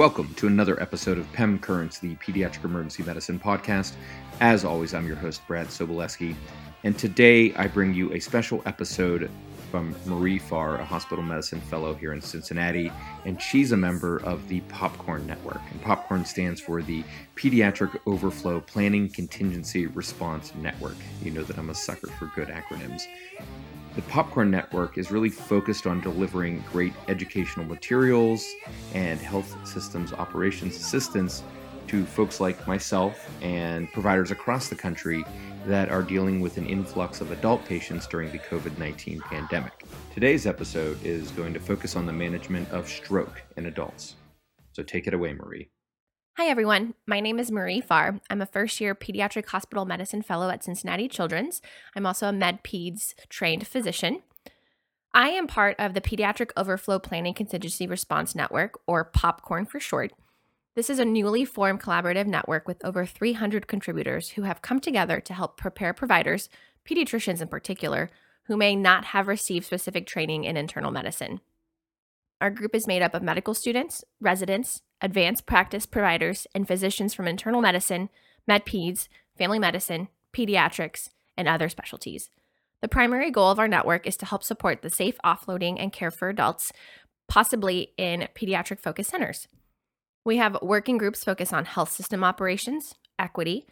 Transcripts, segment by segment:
Welcome to another episode of PEM Currents, the Pediatric Emergency Medicine Podcast. As always, I'm your host, Brad Sobolewski, and today I bring you a special episode from Marie Farr, a hospital medicine fellow here in Cincinnati, and she's a member of the Popcorn Network. And Popcorn stands for the Pediatric Overflow Planning Contingency Response Network. You know that I'm a sucker for good acronyms. The Popcorn Network is really focused on delivering great educational materials and health systems operations assistance to folks like myself and providers across the country that are dealing with an influx of adult patients during the COVID 19 pandemic. Today's episode is going to focus on the management of stroke in adults. So take it away, Marie. Hi, everyone. My name is Marie Farr. I'm a first year pediatric hospital medicine fellow at Cincinnati Children's. I'm also a MedPeds trained physician. I am part of the Pediatric Overflow Planning Contingency Response Network, or POPCORN for short. This is a newly formed collaborative network with over 300 contributors who have come together to help prepare providers, pediatricians in particular, who may not have received specific training in internal medicine. Our group is made up of medical students, residents, advanced practice providers, and physicians from internal medicine, med-peds, family medicine, pediatrics, and other specialties. The primary goal of our network is to help support the safe offloading and care for adults, possibly in pediatric focus centers. We have working groups focused on health system operations, equity,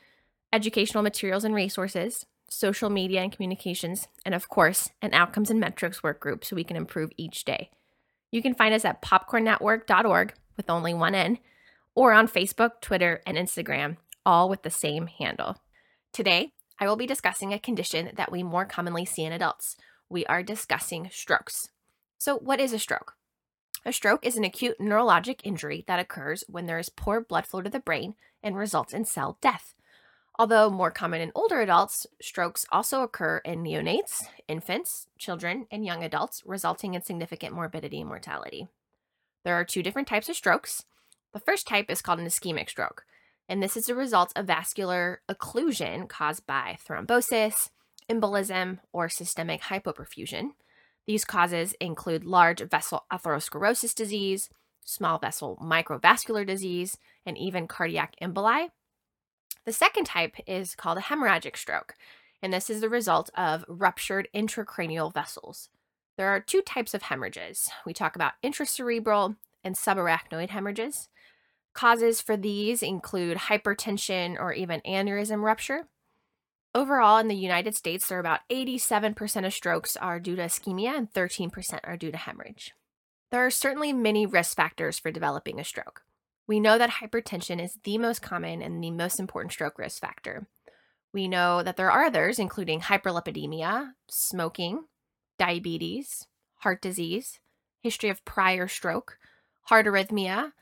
educational materials and resources, social media and communications, and of course, an outcomes and metrics work group so we can improve each day. You can find us at popcornnetwork.org with only one N, or on Facebook, Twitter, and Instagram, all with the same handle. Today, I will be discussing a condition that we more commonly see in adults. We are discussing strokes. So, what is a stroke? A stroke is an acute neurologic injury that occurs when there is poor blood flow to the brain and results in cell death. Although more common in older adults, strokes also occur in neonates, infants, children, and young adults, resulting in significant morbidity and mortality. There are two different types of strokes. The first type is called an ischemic stroke, and this is a result of vascular occlusion caused by thrombosis, embolism, or systemic hypoperfusion. These causes include large vessel atherosclerosis disease, small vessel microvascular disease, and even cardiac emboli, the second type is called a hemorrhagic stroke, and this is the result of ruptured intracranial vessels. There are two types of hemorrhages. We talk about intracerebral and subarachnoid hemorrhages. Causes for these include hypertension or even aneurysm rupture. Overall, in the United States, there are about 87% of strokes are due to ischemia and 13% are due to hemorrhage. There are certainly many risk factors for developing a stroke. We know that hypertension is the most common and the most important stroke risk factor. We know that there are others, including hyperlipidemia, smoking, diabetes, heart disease, history of prior stroke, heart arrhythmia,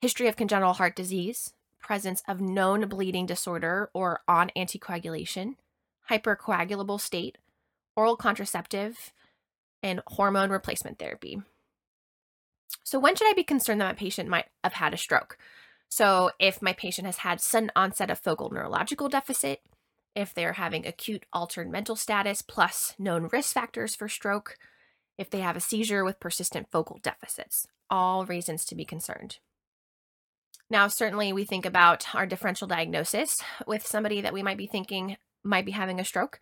history of congenital heart disease, presence of known bleeding disorder or on anticoagulation, hypercoagulable state, oral contraceptive, and hormone replacement therapy. So, when should I be concerned that my patient might have had a stroke? So, if my patient has had sudden onset of focal neurological deficit, if they're having acute altered mental status plus known risk factors for stroke, if they have a seizure with persistent focal deficits, all reasons to be concerned. Now, certainly, we think about our differential diagnosis with somebody that we might be thinking might be having a stroke.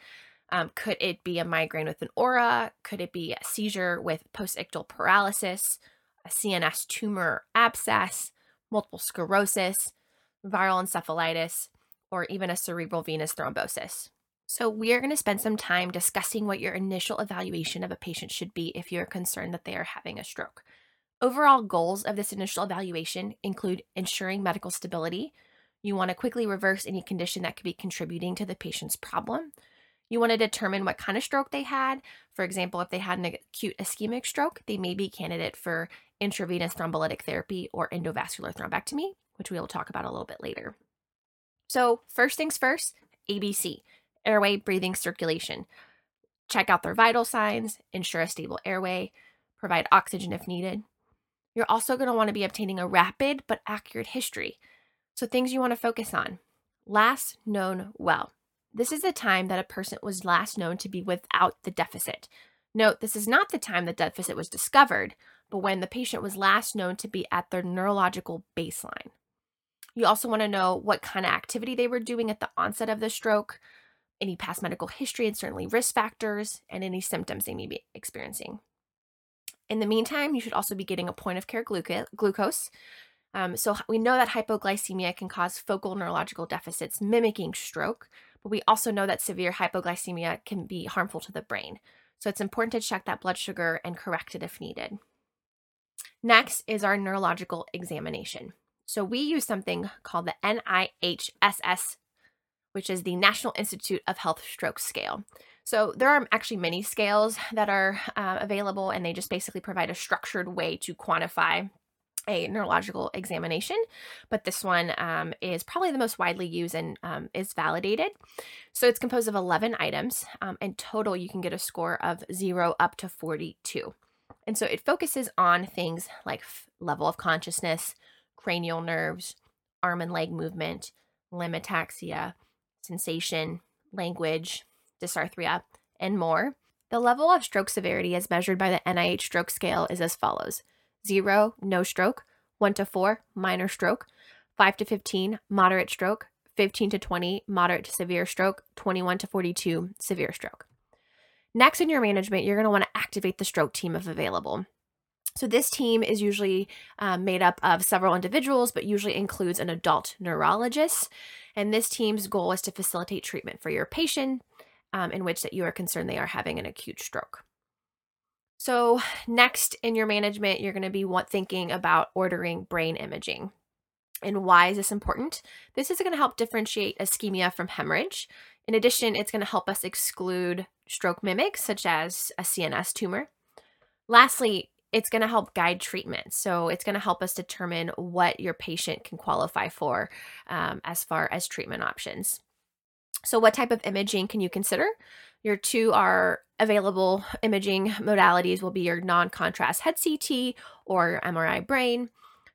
Um, could it be a migraine with an aura? Could it be a seizure with postictal paralysis? A CNS tumor abscess, multiple sclerosis, viral encephalitis, or even a cerebral venous thrombosis. So, we are going to spend some time discussing what your initial evaluation of a patient should be if you're concerned that they are having a stroke. Overall goals of this initial evaluation include ensuring medical stability. You want to quickly reverse any condition that could be contributing to the patient's problem. You want to determine what kind of stroke they had. For example, if they had an acute ischemic stroke, they may be candidate for intravenous thrombolytic therapy or endovascular thrombectomy, which we will talk about a little bit later. So, first things first, ABC, airway, breathing, circulation. Check out their vital signs, ensure a stable airway, provide oxygen if needed. You're also going to want to be obtaining a rapid but accurate history. So, things you want to focus on last known well. This is the time that a person was last known to be without the deficit. Note, this is not the time the deficit was discovered, but when the patient was last known to be at their neurological baseline. You also want to know what kind of activity they were doing at the onset of the stroke, any past medical history, and certainly risk factors, and any symptoms they may be experiencing. In the meantime, you should also be getting a point of care glucose. Um, so we know that hypoglycemia can cause focal neurological deficits mimicking stroke, we also know that severe hypoglycemia can be harmful to the brain. So it's important to check that blood sugar and correct it if needed. Next is our neurological examination. So we use something called the NIHSS, which is the National Institute of Health Stroke Scale. So there are actually many scales that are uh, available, and they just basically provide a structured way to quantify a neurological examination, but this one um, is probably the most widely used and um, is validated. So it's composed of 11 items. Um, in total, you can get a score of 0 up to 42. And so it focuses on things like f- level of consciousness, cranial nerves, arm and leg movement, limb ataxia, sensation, language, dysarthria, and more. The level of stroke severity as measured by the NIH stroke scale is as follows 0, no stroke, 1 to 4, minor stroke, 5 to 15, moderate stroke, 15 to 20, moderate to severe stroke, 21 to 42, severe stroke. Next in your management, you're going to want to activate the stroke team if available. So, this team is usually um, made up of several individuals, but usually includes an adult neurologist. And this team's goal is to facilitate treatment for your patient um, in which that you are concerned they are having an acute stroke. So, next in your management, you're going to be thinking about ordering brain imaging. And why is this important? This is going to help differentiate ischemia from hemorrhage. In addition, it's going to help us exclude stroke mimics, such as a CNS tumor. Lastly, it's going to help guide treatment. So, it's going to help us determine what your patient can qualify for um, as far as treatment options. So, what type of imaging can you consider? Your two are available imaging modalities will be your non-contrast head CT or MRI brain.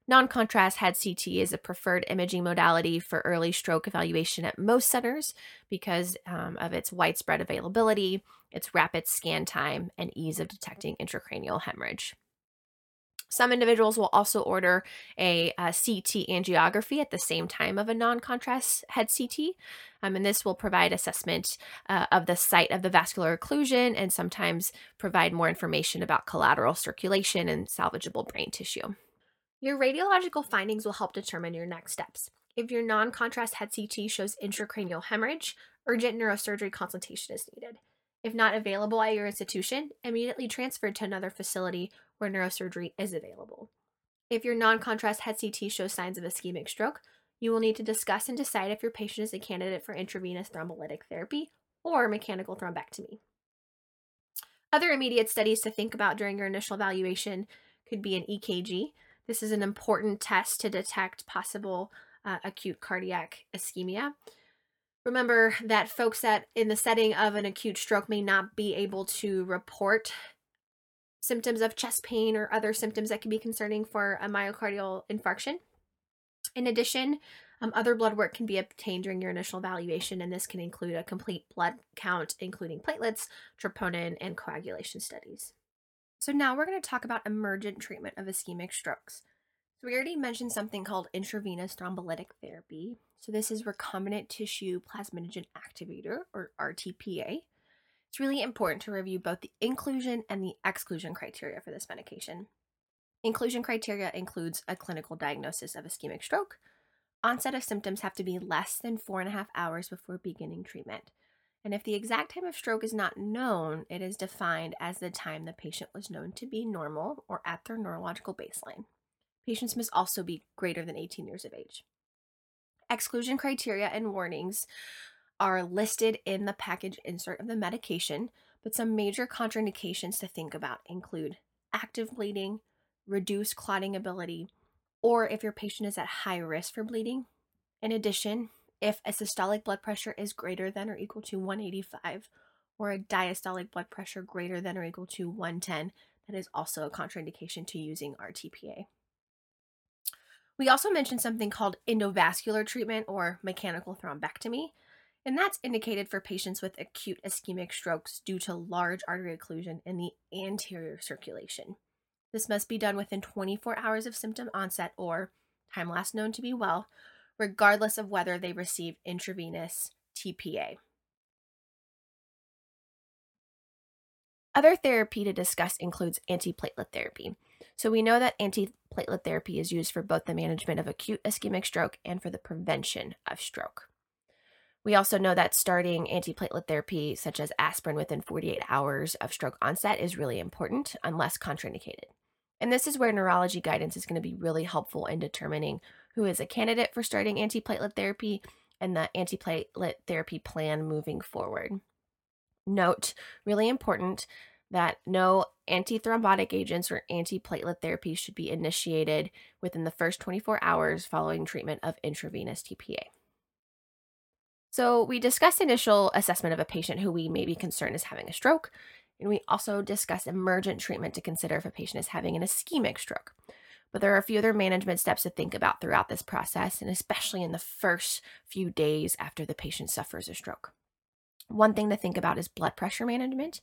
Non-contrast head CT is a preferred imaging modality for early stroke evaluation at most centers because um, of its widespread availability, its rapid scan time, and ease of detecting intracranial hemorrhage. Some individuals will also order a, a, CT angiography at the same time of a non contrast head CT. Um, and this will provide assessment uh, of the site of the vascular occlusion and sometimes provide more information about collateral circulation and salvageable brain tissue. Your radiological findings will help determine your next steps. If your non contrast head CT shows intracranial hemorrhage, urgent neurosurgery consultation is needed. If not available at your institution, immediately transferred to another facility where neurosurgery is available. If your non contrast head CT shows signs of ischemic stroke, you will need to discuss and decide if your patient is a candidate for intravenous thrombolytic therapy or mechanical thrombectomy. Other immediate studies to think about during your initial evaluation could be an EKG. This is an important test to detect possible uh, acute cardiac ischemia. Remember that folks that in the setting of an acute stroke may not be able to report symptoms of chest pain or other symptoms that can be concerning for a myocardial infarction. In addition, um, other blood work can be obtained during your initial evaluation, and this can include a complete blood count, including platelets, troponin, and coagulation studies. So, now we're going to talk about emergent treatment of ischemic strokes. So we already mentioned something called intravenous thrombolytic therapy. So this is recombinant tissue plasminogen activator or RTPA. It's really important to review both the inclusion and the exclusion criteria for this medication. Inclusion criteria includes a clinical diagnosis of ischemic stroke. Onset of symptoms have to be less than four and a half hours before beginning treatment. And if the exact time of stroke is not known, it is defined as the time the patient was known to be normal or at their neurological baseline. Patients must also be greater than 18 years of age. Exclusion criteria and warnings are listed in the package insert of the medication, but some major contraindications to think about include active bleeding, reduced clotting ability, or if your patient is at high risk for bleeding. In addition, if a systolic blood pressure is greater than or equal to 185 or a diastolic blood pressure greater than or equal to 110, that is also a contraindication to using RTPA. We also mentioned something called endovascular treatment or mechanical thrombectomy, and that's indicated for patients with acute ischemic strokes due to large artery occlusion in the anterior circulation. This must be done within 24 hours of symptom onset or time last known to be well, regardless of whether they receive intravenous TPA. Other therapy to discuss includes antiplatelet therapy. So we know that antiplatelet therapy is used for both the management of acute ischemic stroke and for the prevention of stroke. We also know that starting antiplatelet therapy, such as aspirin, within 48 hours of stroke onset is really important unless contraindicated. And this is where neurology guidance is going to be really helpful in determining who is a candidate for starting antiplatelet therapy and the antiplatelet therapy plan moving forward. Note, really important, that no antithrombotic agents or antiplatelet therapy should be initiated within the first 24 hours following treatment of intravenous TPA. So, we discussed initial assessment of a patient who we may be concerned is having a stroke, and we also discussed emergent treatment to consider if a patient is having an ischemic stroke. But there are a few other management steps to think about throughout this process, and especially in the first few days after the patient suffers a stroke. One thing to think about is blood pressure management.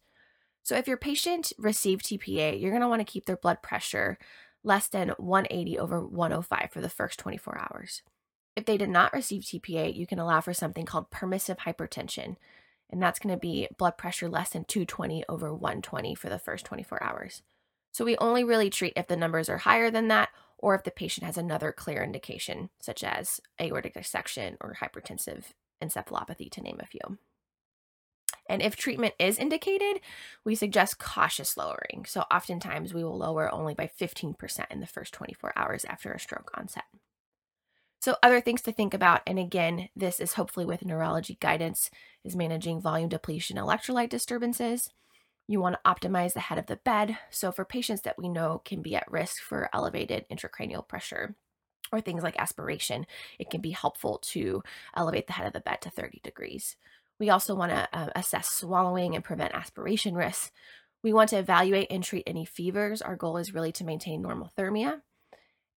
So, if your patient received TPA, you're going to want to keep their blood pressure less than 180 over 105 for the first 24 hours. If they did not receive TPA, you can allow for something called permissive hypertension, and that's going to be blood pressure less than 220 over 120 for the first 24 hours. So, we only really treat if the numbers are higher than that or if the patient has another clear indication, such as aortic dissection or hypertensive encephalopathy, to name a few. And if treatment is indicated, we suggest cautious lowering. So oftentimes we will lower only by 15% in the first 24 hours after a stroke onset. So other things to think about, and again, this is hopefully with neurology guidance, is managing volume depletion electrolyte disturbances. You want to optimize the head of the bed. So for patients that we know can be at risk for elevated intracranial pressure, or things like aspiration, it can be helpful to elevate the head of the bed to 30 degrees. We also want to uh, assess swallowing and prevent aspiration risks. We want to evaluate and treat any fevers. Our goal is really to maintain normothermia.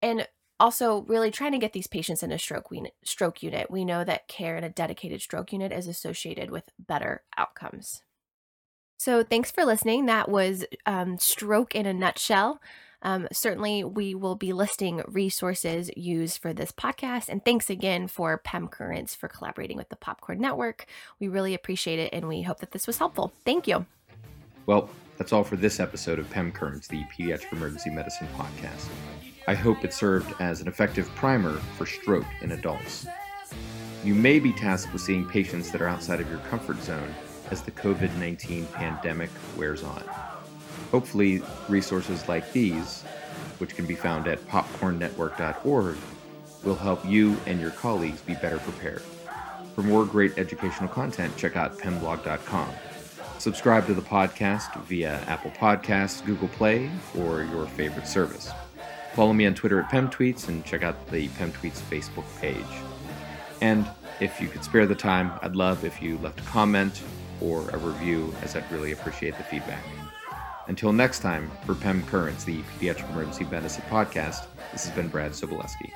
And also, really trying to get these patients in a stroke, we, stroke unit. We know that care in a dedicated stroke unit is associated with better outcomes. So, thanks for listening. That was um, Stroke in a Nutshell. Um, certainly, we will be listing resources used for this podcast. And thanks again for PEM Currents for collaborating with the Popcorn Network. We really appreciate it and we hope that this was helpful. Thank you. Well, that's all for this episode of PEM Currents, the Pediatric Emergency Medicine podcast. I hope it served as an effective primer for stroke in adults. You may be tasked with seeing patients that are outside of your comfort zone as the COVID 19 pandemic wears on. Hopefully, resources like these, which can be found at popcornnetwork.org, will help you and your colleagues be better prepared. For more great educational content, check out pemblog.com. Subscribe to the podcast via Apple Podcasts, Google Play, or your favorite service. Follow me on Twitter at PemTweets and check out the PemTweets Facebook page. And if you could spare the time, I'd love if you left a comment or a review, as I'd really appreciate the feedback. Until next time, for PEM Currents, the Pediatric Emergency Medicine Podcast, this has been Brad Sobolewski.